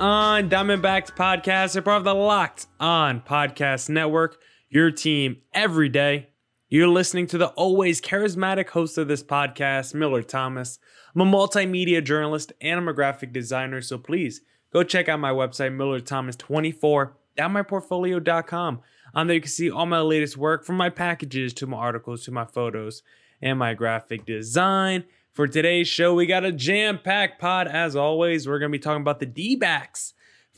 On Diamondbacks podcast, a part of the Locked On Podcast Network, your team every day. You're listening to the always charismatic host of this podcast, Miller Thomas. I'm a multimedia journalist and I'm a graphic designer, so please go check out my website, MillerThomas24.myportfolio.com. On there, you can see all my latest work from my packages to my articles to my photos and my graphic design. For today's show, we got a jam packed pod. As always, we're going to be talking about the D backs,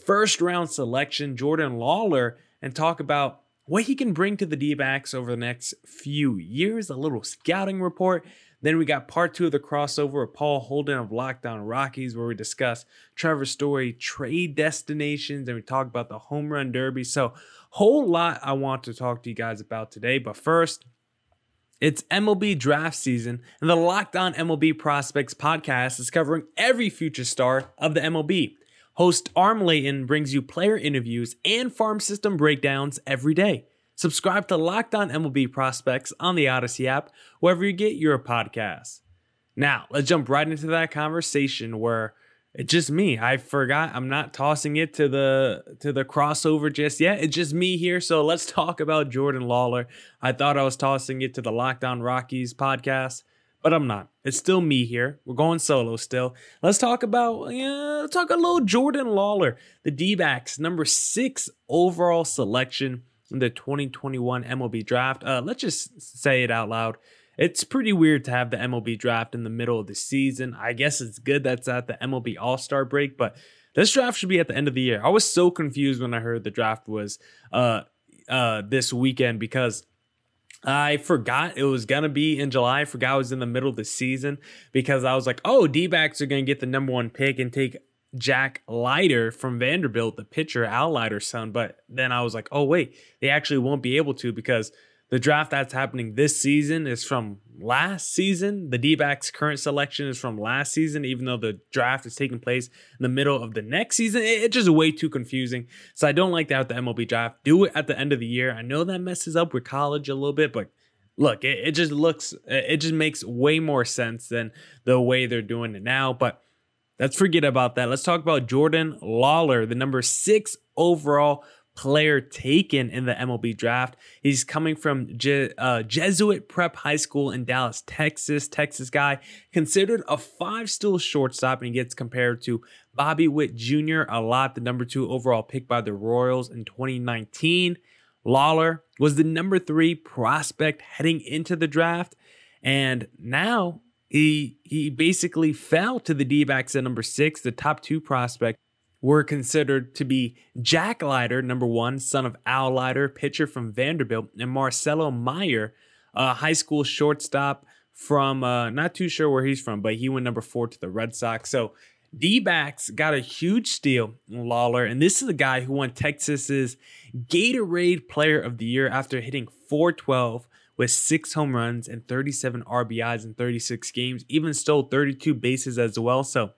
first round selection, Jordan Lawlar, and talk about what he can bring to the D backs over the next few years, a little scouting report. Then we got part two of the crossover of Paul Holden of Locked On Rockies, where we discuss Trevor Story trade destinations and we talk about the home run derby. So, whole lot I want to talk to you guys about today. But first, it's MLB draft season, and the Locked On MLB Prospects podcast is covering every future star of the MLB. Host Arm Layton brings you player interviews and farm system breakdowns every day. Subscribe to Locked On MLB Prospects on the Audacy app, wherever you get your podcasts. Now, let's jump right into that conversation where it's just me. I forgot I'm not tossing it to the to the crossover just yet. It's just me here. So let's talk about Jordan Lawlar. I thought I was tossing it to the Locked On Rockies podcast, but I'm not. It's still me here. We're going solo still. Let's talk about yeah, let's talk a little Jordan Lawlar, the D-backs, number 6 overall selection in the 2021 MLB draft. Uh, let's just say it out loud it's pretty weird to have the MLB draft in the middle of the season. I guess it's good that's at the MLB All Star break, but this draft should be at the end of the year. I was so confused when I heard the draft was uh uh this weekend because I forgot it was gonna be in July. I forgot it was in the middle of the season because I was like, oh, D backs are gonna get the number one pick and take Jack Leiter from Vanderbilt, the pitcher, Al Leiter's son. But then I was like, oh, wait, they actually won't be able to because the draft that's happening this season is from last season. The D backs' current selection is from last season, even though the draft is taking place in the middle of the next season. It's just way too confusing. So I don't like that with the MLB draft. Do it at the end of the year. I know that messes up with college a little bit, but look, it, it just looks, it just makes way more sense than the way they're doing it now. But let's forget about that. Let's talk about Jordan Lawlar, the number six overall player taken in the MLB draft. He's coming from Je- uh, Jesuit Prep High School in Dallas, Texas. Texas guy, considered a five still shortstop, and he gets compared to Bobby Witt Jr. a lot, the number two overall pick by the Royals in 2019. Lawlar was the number three prospect heading into the draft, and now he he basically fell to the D-backs at number six, the top two prospect were considered to be Jack Leiter, number one, son of Al Leiter, pitcher from Vanderbilt, and Marcelo Meyer, a high school shortstop from, uh, not too sure where he's from, but he went number four to the Red Sox. So D backs got a huge steal in Lawlar, and this is a guy who won Texas's Gatorade Player of the Year after hitting 412 with six home runs and 37 RBIs in 36 games, even stole 32 bases as well. So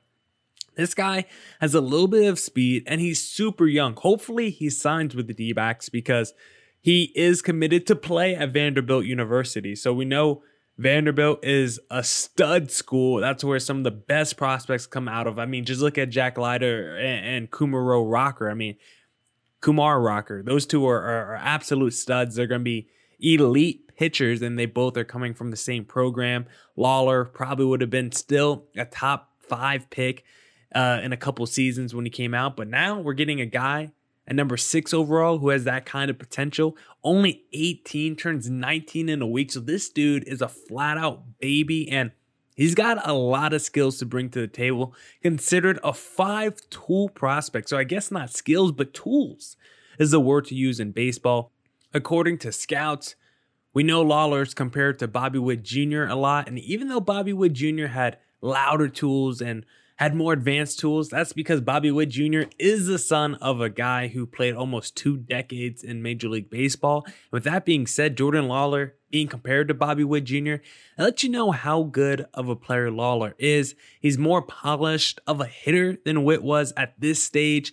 this guy has a little bit of speed and he's super young. Hopefully, he signs with the D backs because he is committed to play at Vanderbilt University. So we know Vanderbilt is a stud school. That's where some of the best prospects come out of. I mean, just look at Jack Leiter and, and Kumaro Rocker. I mean, Kumar Rocker. Those two are, are, are absolute studs. They're going to be elite pitchers, and they both are coming from the same program. Lawlar probably would have been still a top five pick uh, in a couple seasons when he came out. But now we're getting a guy at number six overall who has that kind of potential. Only 18, turns 19 in a week. So this dude is a flat out baby and he's got a lot of skills to bring to the table. Considered a five tool prospect. So I guess not skills, but tools is the word to use in baseball. According to scouts, we know Lawlar's compared to Bobby Witt Jr. a lot. And even though Bobby Witt Jr. had louder tools and had more advanced tools. That's because Bobby Witt Jr. is the son of a guy who played almost two decades in Major League Baseball. With that being said, Jordan Lawlar being compared to Bobby Witt Jr., it lets you know how good of a player Lawlar is. He's more polished of a hitter than Witt was at this stage.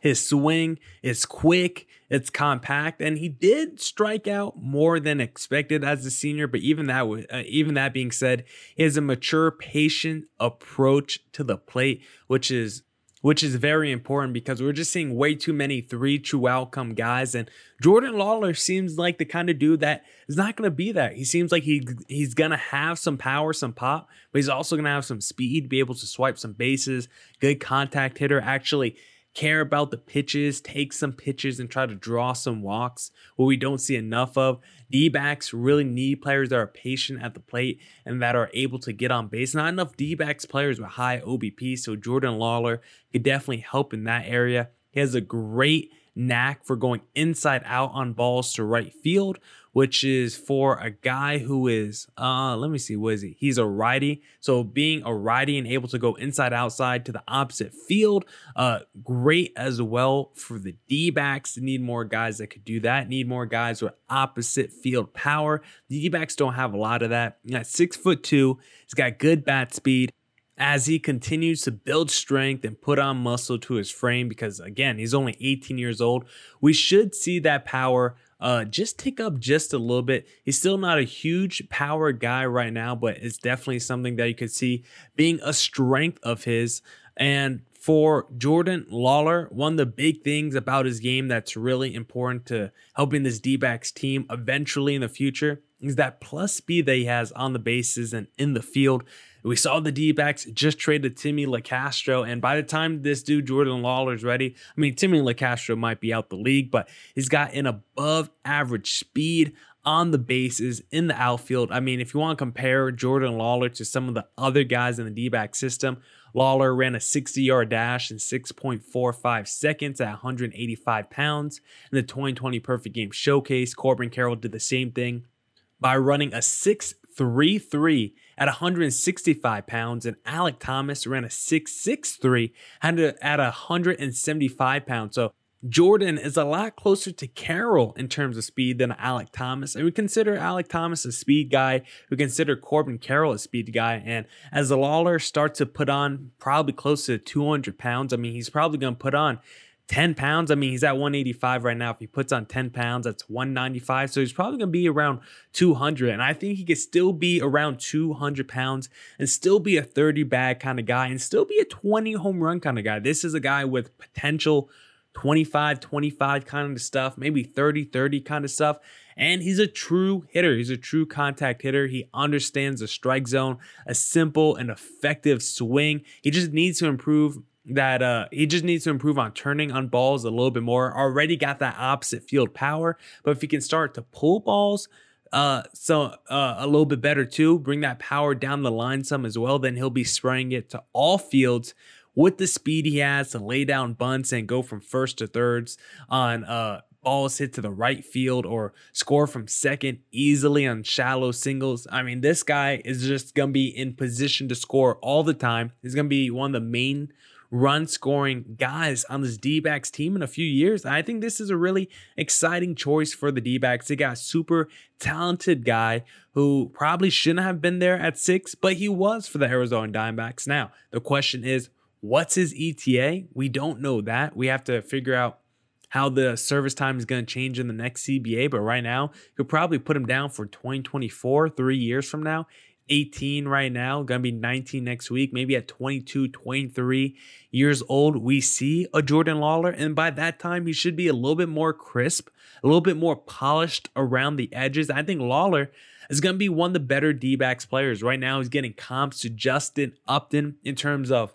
His swing is quick, it's compact, and he did strike out more than expected as a senior. But even that, uh, even that being said, he has a mature, patient approach to the plate, which is which is very important because we're just seeing way too many three true outcome guys. And Jordan Lawlar seems like the kind of dude that is not going to be that. He seems like he he's going to have some power, some pop, but he's also going to have some speed, be able to swipe some bases, good contact hitter. Actually, care about the pitches, take some pitches, and try to draw some walks, what we don't see enough of. D backs really need players that are patient at the plate and that are able to get on base. Not enough D backs players with high OBP, so Jordan Lawlar could definitely help in that area. He has a great knack for going inside out on balls to right field, which is for a guy who is uh let me see what is he? He's a righty. So being a righty and able to go inside outside to the opposite field uh great as well for the d-backs. Need more guys that could do that. Need more guys with opposite field power. The d-backs don't have a lot of that. At six foot two. He's got good bat speed as he continues to build strength and put on muscle to his frame because again he's only 18 years old we should see that power uh, just tick up just a little bit. He's still not a huge power guy right now, but it's definitely something that you could see being a strength of his. And for Jordan Lawlar, one of the big things about his game that's really important to helping this D backs team eventually in the future is that plus speed that he has on the bases and in the field. We saw the D backs just traded Timmy Locastro, and by the time this dude, Jordan Lawlar, is ready, I mean, Timmy Locastro might be out the league, but he's got an above average speed on the bases in the outfield. I mean, if you want to compare Jordan Lawlar to some of the other guys in the D back system, Lawlar ran a 60 yard dash in 6.45 seconds at 185 pounds. In the 2020 Perfect Game Showcase, Corbin Carroll did the same thing by running a 6.33 at 165 pounds, and Alec Thomas ran a 6.63 at 175 pounds. So Jordan is a lot closer to Carroll in terms of speed than Alec Thomas. And we consider Alec Thomas a speed guy. We consider Corbin Carroll a speed guy. And as the Lawlar starts to put on probably close to 200 pounds, I mean, he's probably going to put on 10 pounds. I mean, he's at 185 right now. If he puts on 10 pounds, that's 195. So he's probably going to be around 200. And I think he could still be around 200 pounds and still be a 30 bag kind of guy and still be a 20 home run kind of guy. This is a guy with potential 25 25 kind of stuff, maybe 30 30 kind of stuff. And he's a true hitter. He's a true contact hitter. He understands the strike zone, a simple and effective swing. He just needs to improve that uh he just needs to improve on turning on balls a little bit more. Already got that opposite field power, but if he can start to pull balls uh so uh, a little bit better too, bring that power down the line some as well, then he'll be spraying it to all fields with the speed he has to lay down bunts and go from first to thirds on uh balls hit to the right field or score from second easily on shallow singles. I mean, this guy is just going to be in position to score all the time. He's going to be one of the main run scoring guys on this D backs team in a few years. I think this is a really exciting choice for the D backs. They got a super talented guy who probably shouldn't have been there at six, but he was for the Arizona Diamondbacks. Now, the question is, what's his ETA? We don't know that. We have to figure out how the service time is going to change in the next CBA, but right now, you could probably put him down for 2024, three years from now. 18 right now, gonna be 19 next week, maybe at 22, 23 years old, we see a Jordan Lawlar. And by that time, he should be a little bit more crisp, a little bit more polished around the edges. I think Lawlar is gonna be one of the better D backs players. Right now, he's getting comps to Justin Upton in terms of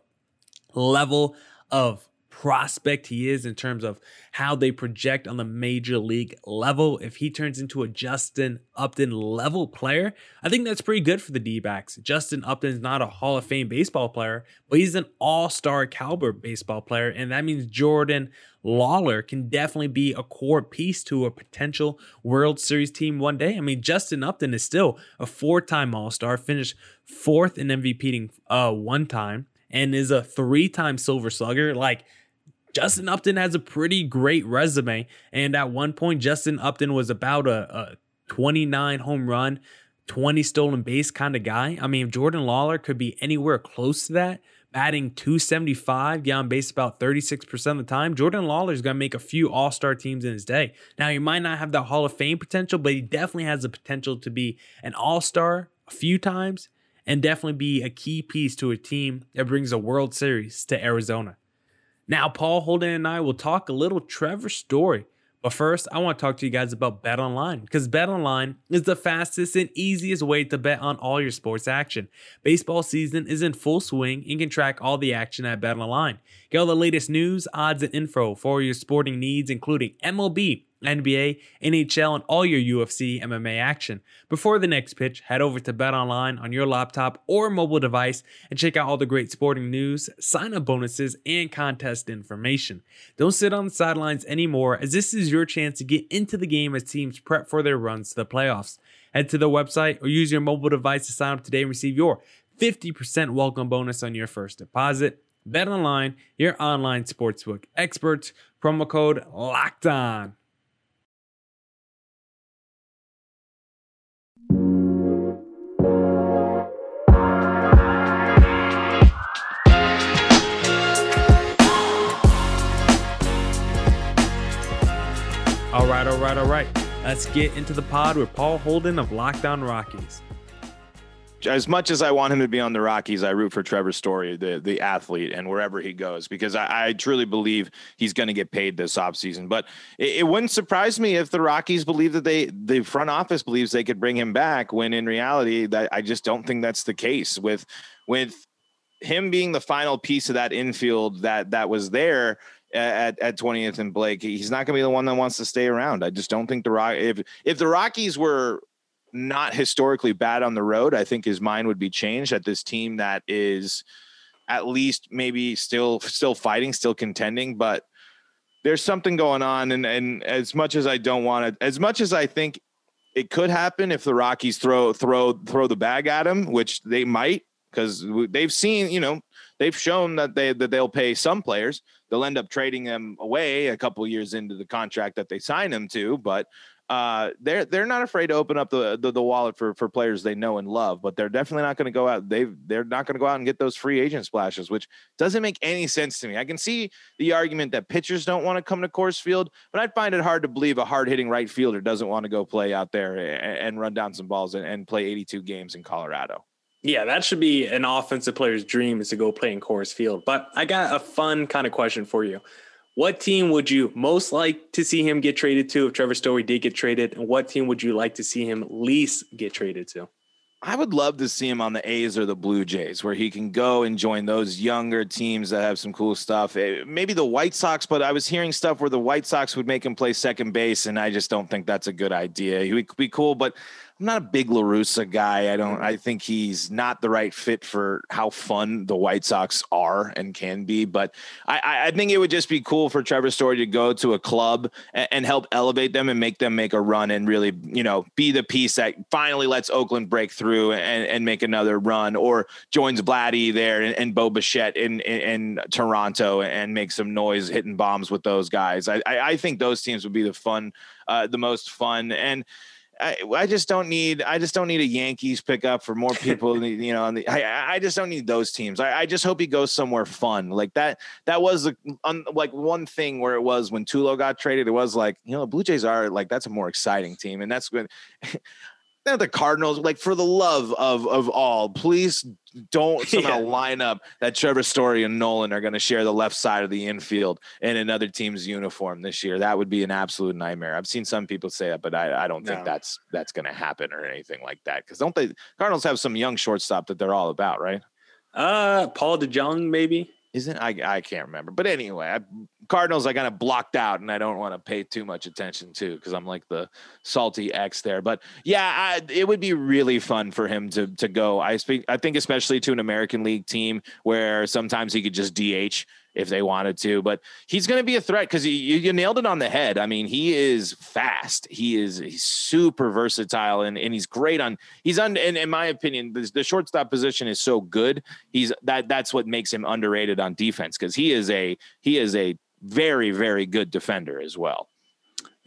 level of prospect he is in terms of how they project on the major league level. If he turns into a Justin Upton level player, I think that's pretty good for the D backs. Justin Upton is not a Hall of Fame baseball player, but he's an all star caliber baseball player. And that means Jordan Lawlar can definitely be a core piece to a potential World Series team one day. I mean, Justin Upton is still a four time All Star, finished fourth in MVP uh, one time and is a three time Silver Slugger. Like, Justin Upton has a pretty great resume. And at one point, Justin Upton was about a, a 29 home run, 20 stolen base kind of guy. I mean, if Jordan Lawlar could be anywhere close to that, batting 275, get on base about 36% of the time, Jordan Lawlar is going to make a few all star teams in his day. Now, he might not have that Hall of Fame potential, but he definitely has the potential to be an all star a few times and definitely be a key piece to a team that brings a World Series to Arizona. Now, Paul Holden and I will talk a little Trevor Story. But first, I want to talk to you guys about Bet Online because Bet Online is the fastest and easiest way to bet on all your sports action. Baseball season is in full swing and can track all the action at Bet Online. Get all the latest news, odds, and info for your sporting needs, including MLB, NBA, NHL, and all your UFC MMA action. Before the next pitch, head over to Bet Online on your laptop or mobile device and check out all the great sporting news, sign up bonuses, and contest information. Don't sit on the sidelines anymore, as this is your chance to get into the game as teams prep for their runs to the playoffs. Head to the website or use your mobile device to sign up today and receive your 50% welcome bonus on your first deposit. Bet Online, your online sportsbook experts. Promo code LOCKED ON. All right, all right. Let's get into the pod with Paul Holden of Locked On Rockies. As much as I want him to be on the Rockies, I root for Trevor Story, the the athlete, and wherever he goes, because I, I truly believe he's going to get paid this offseason. But it, it, wouldn't surprise me if the Rockies believe that they, the front office believes they could bring him back, when in reality, that I just don't think that's the case. With with him being the final piece of that infield that that was there, at, at 20th and Blake. He's not going to be the one that wants to stay around. I just don't think the Rock if if the Rockies were not historically bad on the road, I think his mind would be changed at this team that is at least maybe still still fighting, still contending, but there's something going on and and as much as I don't want to as much as I think it could happen if the Rockies throw throw throw the bag at him, which they might because they've seen, you know, they've shown that they that they'll pay some players. They'll end up trading them away a couple years into the contract that they sign them to, but uh, they're they're not afraid to open up the, the, the wallet for for players they know and love, but they're definitely not going to go out. They they're not going to go out and get those free agent splashes, which doesn't make any sense to me. I can see the argument that pitchers don't want to come to Coors Field, but I find it hard to believe a hard hitting right fielder doesn't want to go play out there and, and run down some balls and, and play 82 games in Colorado. Yeah, that should be an offensive player's dream is to go play in Coors Field. But I got a fun kind of question for you. What team would you most like to see him get traded to if Trevor Story did get traded? And what team would you like to see him least get traded to? I would love to see him on the A's or the Blue Jays, where he can go and join those younger teams that have some cool stuff. Eh, maybe the White Sox, but I was hearing stuff where the White Sox would make him play second base, and I just don't think that's a good idea. He would be cool, but I'm not a big La Russa guy. I don't. I think he's not the right fit for how fun the White Sox are and can be. But I, I think it would just be cool for Trevor Story to go to a club and, and, help elevate them and make them make a run and really, you know, be the piece that finally lets Oakland break through and, and make another run, or joins Vladdy there and, and Bo Bichette in, in, in Toronto and make some noise hitting bombs with those guys. I, I, I think those teams would be the fun, uh, the most fun and I, I just don't need I just don't need a Yankees pickup for more people. you know, the, I I just don't need those teams. I, I just hope he goes somewhere fun like that. That was un, like one thing where it was when Tulo got traded. It was like you know Blue Jays are like that's a more exciting team, and that's when not the Cardinals. Like for the love of of all, please don't somehow yeah. line up that Trevor Story and Nolan are going to share the left side of the infield in another team's uniform this year. That would be an absolute nightmare. I've seen some people say that, but I, I don't think no. that's that's going to happen or anything like that. Because don't they Cardinals have some young shortstop that they're all about, right? Uh, Paul DeJong, maybe. Isn't I I can't remember, but anyway, I, Cardinals I kind of blocked out, and I don't want to pay too much attention to because I'm like the salty X there. But yeah, I, it would be really fun for him to to go. I speak. I think especially to an American League team where sometimes he could just DH if they wanted to. But he's going to be a threat because you, you nailed it on the head. I mean, he is fast. He is he's super versatile and, and he's great on. He's on. And in my opinion, the, the shortstop position is so good. He's that that's what makes him underrated on defense because he is a he is a very very good defender as well.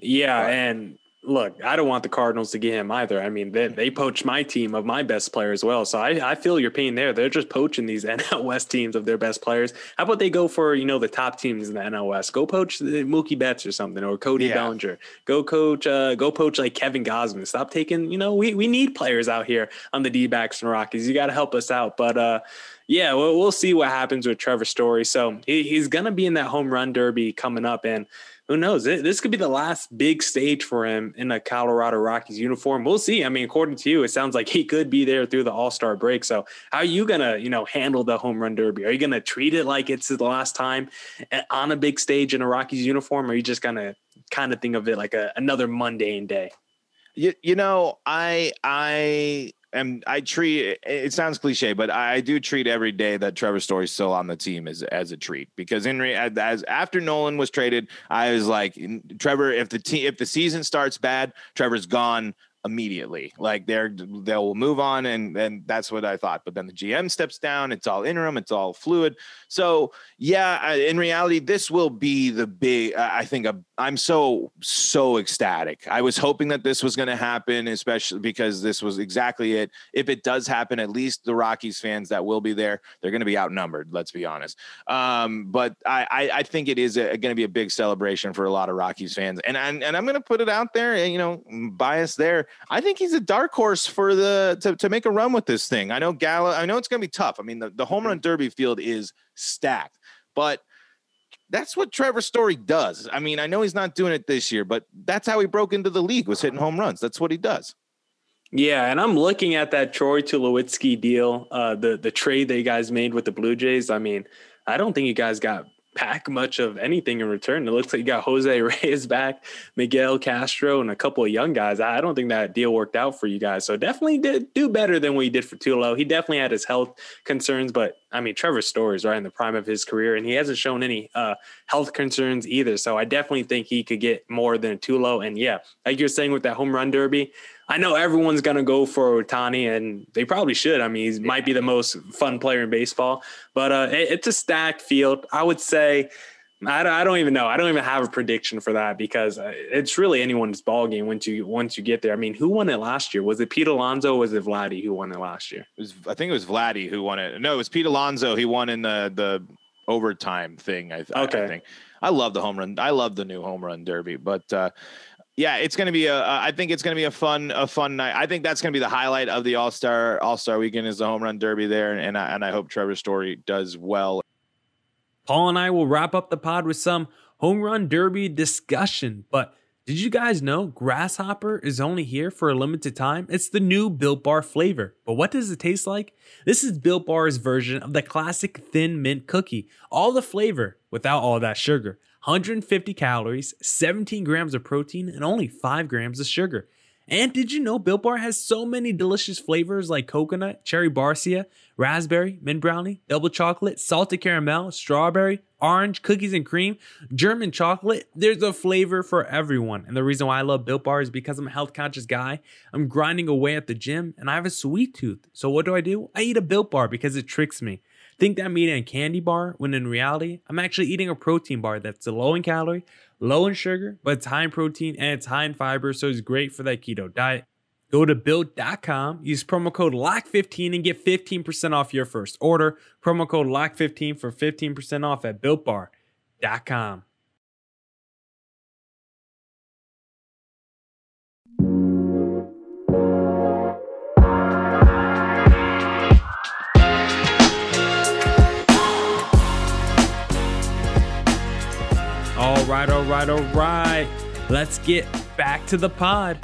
Yeah, and look, I don't want the Cardinals to get him either. I mean, they, they poached my team of my best player as well. So I, I feel your pain there. They're just poaching these NL West teams of their best players. How about they go for, you know, the top teams in the NL West? Go poach the Mookie Betts or something or Cody yeah. Bellinger. Go coach, uh, go poach like Kevin Gausman. Stop taking, you know, we, we need players out here on the D backs and Rockies. You got to help us out. But, uh, yeah, well, we'll see what happens with Trevor Story. So he, he's going to be in that home run derby coming up. And who knows? This could be the last big stage for him in a Colorado Rockies uniform. We'll see. I mean, according to you, it sounds like he could be there through the All Star break. So, how are you gonna, you know, handle the home run derby? Are you gonna treat it like it's the last time eh, on a big stage in a Rockies uniform? Or are you just gonna kind of think of it like a, another mundane day? You, you know, I I and I treat it sounds cliche, but I do treat every day that Trevor Story's still on the team as as a treat because in re, as after Nolan was traded, I was like Trevor. If the team if the season starts bad, Trevor's gone immediately. Like they're they'll move on, and and that's what I thought. But then the GM steps down. It's all interim. It's all fluid. So yeah, in reality, this will be the big. I think I'm so so ecstatic. I was hoping that this was going to happen, especially because this was exactly it. If it does happen, at least the Rockies fans that will be there, they're going to be outnumbered. Let's be honest. Um, but I, I, I think it is going to be a big celebration for a lot of Rockies fans, and and, and I'm going to put it out there. You know, bias there. I think he's a dark horse for the to, to make a run with this thing. I know Gallo. I know it's going to be tough. I mean, the, the home run derby field is stacked, but that's what Trevor Story does. I mean, I know he's not doing it this year, but that's how he broke into the league was hitting home runs. That's what he does. Yeah, and I'm looking at that Troy Tulowitzki deal, uh, the the trade that you guys made with the Blue Jays. I mean, I don't think you guys got pack much of anything in return. It looks like you got Jose Reyes back, Miguel Castro, and a couple of young guys. I don't think that deal worked out for you guys. So definitely did do better than what he did for Tulo. He definitely had his health concerns, but I mean, Trevor Story is right in the prime of his career, and he hasn't shown any uh, health concerns either. So I definitely think he could get more than a Tulo. And yeah, like you're saying with that home run derby, I know everyone's going to go for Ohtani, and they probably should. I mean, he might be the most fun player in baseball, but uh, it, it's a stacked field. I would say. I don't, I don't even know. I don't even have a prediction for that because uh, it's really anyone's ball game once you once you get there. I mean, who won it last year? Was it Pete Alonso? was it Vladdy who won it last year? It was, I think it was Vladdy who won it. No, it was Pete Alonso. He won in the the overtime thing. I, okay. I think. I love the home run. I love the new home run derby, but uh, yeah, it's going to be a. Uh, I think it's going to be a fun, a fun night. I think that's going to be the highlight of the All Star All Star Weekend is the home run derby there, and I, and I hope Trevor Story does well. Paul and I will wrap up the pod with some home run derby discussion. But did you guys know Grasshopper is only here for a limited time? It's the new Built Bar flavor. But what does it taste like? This is Built Bar's version of the classic thin mint cookie. All the flavor without all that sugar. 150 calories, 17 grams of protein, and only 5 grams of sugar. And did you know Built Bar has so many delicious flavors like coconut, cherry barcia, raspberry, mint brownie, double chocolate, salted caramel, strawberry, orange, cookies and cream, German chocolate. There's a flavor for everyone. And the reason why I love Built Bar is because I'm a health conscious guy. I'm grinding away at the gym and I have a sweet tooth. So what do I do? I eat a Built Bar because it tricks me. Think that I'm eating a candy bar when in reality, I'm actually eating a protein bar that's low in calorie, low in sugar, but it's high in protein and it's high in fiber, so it's great for that keto diet. Go to built.com, use promo code LOCK15 and get 15% off your first order. Promo code LOCK15 for 15% off at builtbar.com. right, all right, all right. Let's get back to the pod.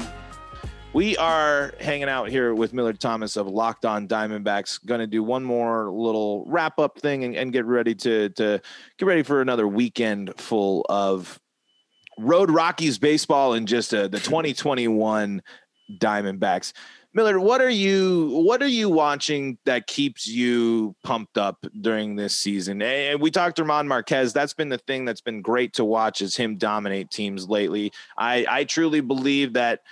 We are hanging out here with Millard Thomas of Locked On Diamondbacks. Going to do one more little wrap up thing and, and get ready to to get ready for another weekend full of Road Rockies baseball and just uh, the 2021 Diamondbacks. Millard, what are you what are you watching that keeps you pumped up during this season? And we talked to Ramon Marquez. That's been the thing that's been great to watch is him dominate teams lately. I, I truly believe that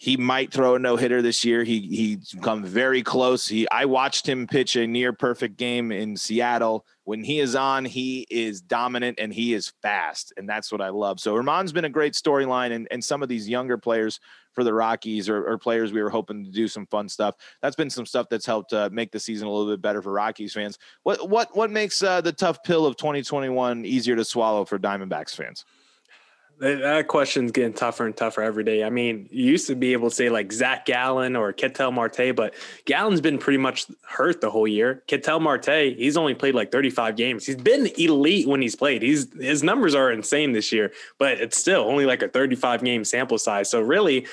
he might throw a no hitter this year. He he's come very close. He I watched him pitch a near perfect game in Seattle. When he is on, he is dominant and he is fast, and that's what I love. So Ramon's been a great storyline, and and some of these younger players for the Rockies or, or, players we were hoping to do some fun stuff. That's been some stuff that's helped uh, make the season a little bit better for Rockies fans. What what what makes uh, the tough pill of 2021 easier to swallow for Diamondbacks fans? That question's getting tougher and tougher every day. I mean, you used to be able to say like Zach Gallen or Ketel Marte, but Gallen's been pretty much hurt the whole year. Ketel Marte, he's only played like 35 games. He's been elite when he's played. He's his numbers are insane this year, but it's still only like a 35 game sample size. So really,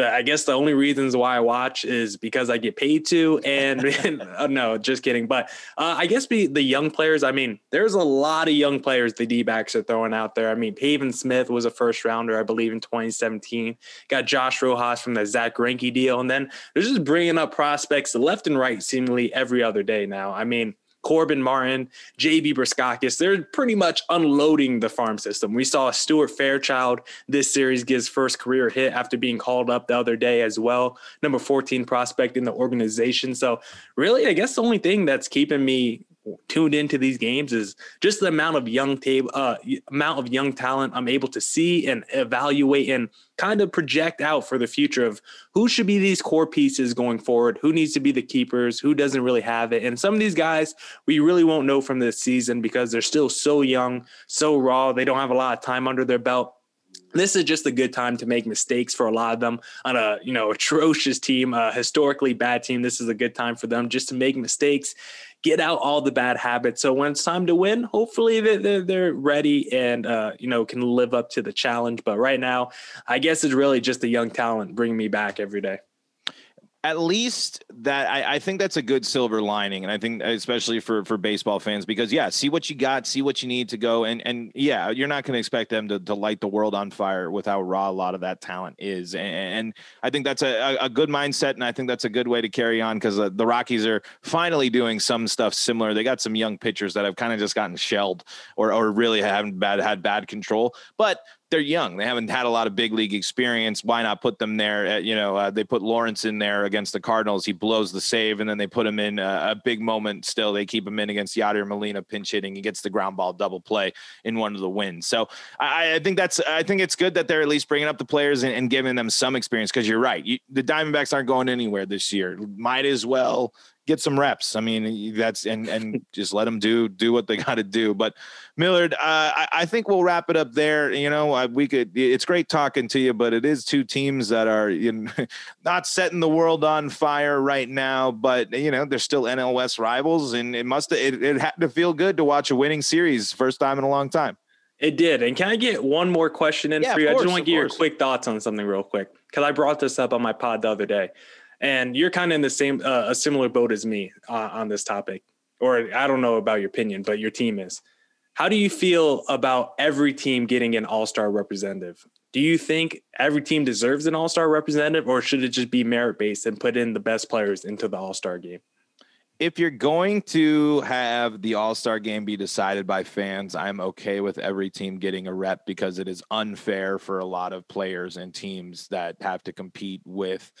the I guess the only reasons why I watch is because I get paid to, and, and uh, no, just kidding. But uh, I guess be the young players. I mean, there's a lot of young players the D backs are throwing out there. I mean, Pavin Smith was a first rounder, I believe, in 2017. Got Josh Rojas from the Zack Greinke deal, and then they're just bringing up prospects left and right, seemingly every other day now. I mean. Corbin Martin, JB Bukauskas, they're pretty much unloading the farm system. We saw Stuart Fairchild this series get his first career hit after being called up the other day as well. Number 14 prospect in the organization. So really, I guess the only thing that's keeping me tuned into these games is just the amount of young table uh, amount of young talent I'm able to see and evaluate and kind of project out for the future of who should be these core pieces going forward, who needs to be the keepers, who doesn't really have it. And some of these guys we really won't know from this season because they're still so young, so raw, they don't have a lot of time under their belt this is just a good time to make mistakes for a lot of them on a you know atrocious team a historically bad team this is a good time for them just to make mistakes get out all the bad habits. So when it's time to win hopefully they're, they're ready and uh, you know can live up to the challenge. But right now i guess it's really just the young talent bringing me back every day at least that I, I, think that's a good silver lining and i think especially for for baseball fans because yeah see what you got see what you need to go and and yeah you're not going to expect them to, to light the world on fire with how raw a lot of that talent is and, and i think that's a, a good mindset and i think that's a good way to carry on because uh, the rockies are finally doing some stuff similar. They got some young pitchers that have kind of just gotten shelled or, or really haven't bad had bad control but they're young. They haven't had a lot of big league experience. Why not put them there? At, you know, uh, they put Lawrence in there against the Cardinals. He blows the save, and then they put him in a, a big moment. Still, they keep him in against Yadier Molina pinch hitting. He gets the ground ball double play in one of the wins. So I, I think that's I think it's good that they're at least bringing up the players and, and giving them some experience. Because you're right, you, the Diamondbacks aren't going anywhere this year. Might as well get some reps. I mean, that's and and just let them do do what they got to do. But Millard, uh, I, I, think we'll wrap it up there. You know, uh, we could. It's great talking to you, but it is two teams that are you know, not setting the world on fire right now. But you know, they're still NL West rivals, and it must it, it had to feel good to watch a winning series first time in a long time. It did. And can I get one more question in yeah, for you? Course, I just want to get your quick thoughts on something real quick because I brought this up on my pod the other day and you're kind of in the same uh, a similar boat as me uh, on this topic. Or i don't know about your opinion but your team is. How do you feel about every team getting an all-star representative? Do you think every team deserves an all-star representative or should it just be merit based and put in the best players into the all-star game? If you're going to have the All Star game be decided by fans, I'm okay with every team getting a rep because it is unfair for a lot of players and teams that have to compete with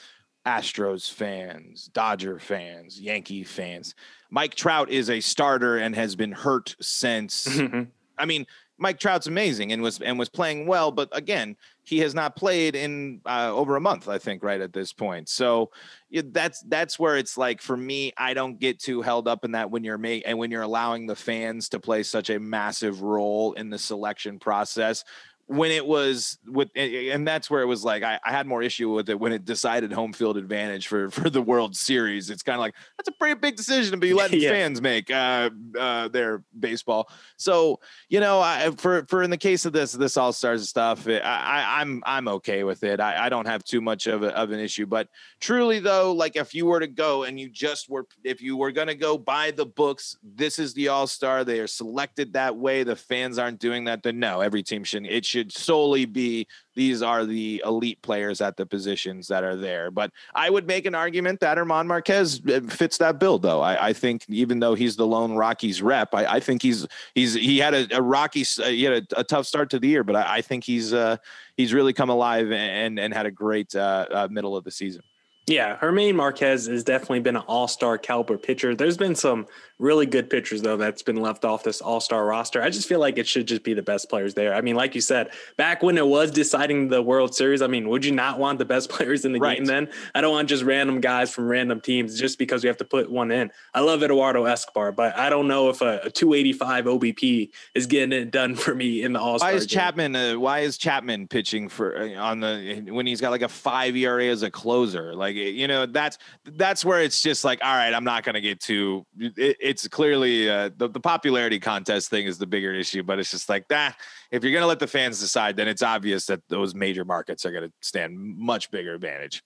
Astros fans, Dodger fans, Yankee fans. Mike Trout is a starter and has been hurt since. I mean, Mike Trout's amazing and was and was playing well, but again, he has not played in uh, over a month, I think, right at this point. So yeah, that's that's where it's like for me, I don't get too held up in that when you're make and when you're allowing the fans to play such a massive role in the selection process when it was with and that's where it was like I, I, had more issue with it when it decided home field advantage for for the world series. It's kind of like that's a pretty big decision to be letting yeah. fans make uh uh their baseball. So you know I, for for in the case of this this all stars stuff I, I i'm i'm okay with it. I, I don't have too much of, a, of an issue. But truly though like if you were to go and you just were if you were going to go by the books this is the all-star they are selected that way the fans aren't doing that then no every team should it should should solely be these are the elite players at the positions that are there. But I would make an argument that Herman Marquez uh, fits that bill, though. I, I think even though he's the lone Rockies rep, I, I think he's he's he had a, a rocky uh, he had a, a, tough start to the year, but I, I think he's uh, he's really come alive and and had a great uh, uh, middle of the season. Yeah, Herman Marquez has definitely been an all-star caliber pitcher. There's been some really good pitchers though that's been left off this all-star roster. I just feel like it should just be the best players there. I mean, like you said, back when it was deciding the World Series, I mean, would you not want the best players in the right. game then? I don't want just random guys from random teams just because we have to put one in. I love Eduardo Escobar, but I don't know if a, a 285 OBP is getting it done for me in the all-star. Why is game. Chapman? Uh, why is Chapman pitching for uh, on the when he's got like a five ERA as a closer? Like you know that's that's where it's just like all right, I'm not going to get too. It, it's clearly uh, the, the popularity contest thing is the bigger issue, but it's just like that. If you're going to let the fans decide, then it's obvious that those major markets are going to stand much bigger advantage.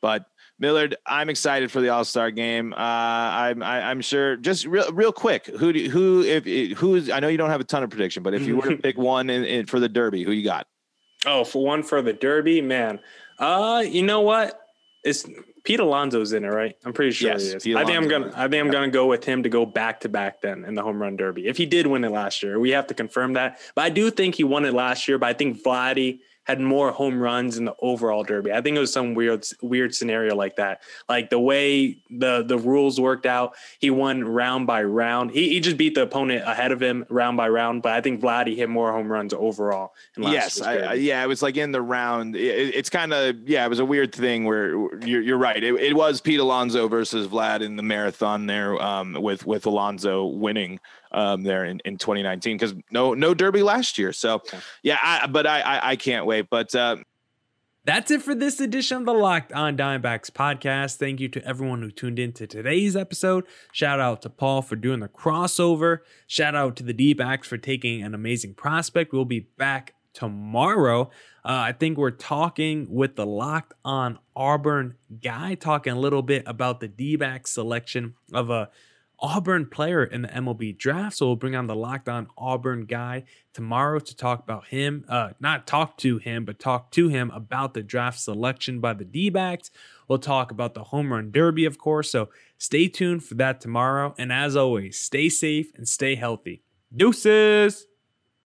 But Millard, I'm excited for the All Star game. Uh, I'm I, am i am sure. Just real real quick, who do, who if who's I know you don't have a ton of prediction, but if you were to pick one in, in, for the Derby, who you got? Oh, for one for the Derby, man. Uh, you know what? It's Pete Alonso's in it, right? I'm pretty sure yes, he is. I think I'm gonna I think I'm gonna go with him to go back to back then in the home run derby. If he did win it last year, we have to confirm that. But I do think he won it last year. But I think Vladdy had more home runs in the overall derby. I think it was some weird weird scenario like that. Like the way the the rules worked out, he won round by round. He, he just beat the opponent ahead of him round by round. But I think Vladdy hit more home runs overall. yes, I, yeah, it was like in the round. It, it's kind of yeah, it was a weird thing where you're, you're right. It, it was Pete Alonso versus Vlad in the marathon there um, with with Alonso winning um, there in, in 2019 because no no Derby last year. So yeah, I, but I, I, I can't wait. But uh, that's it for this edition of the Locked On Diamondbacks podcast. Thank you to everyone who tuned in to today's episode. Shout out to Paul for doing the crossover. Shout out to the D backs for taking an amazing prospect. We'll be back tomorrow. Uh, I think we're talking with the Locked On Auburn guy, talking a little bit about the D back selection of a Auburn player in the MLB draft. So we'll bring on the Locked On Auburn guy tomorrow to talk about him, uh, not talk to him, but talk to him about the draft selection by the D backs. We'll talk about the home run derby, of course. So stay tuned for that tomorrow. And as always, stay safe and stay healthy. Deuces.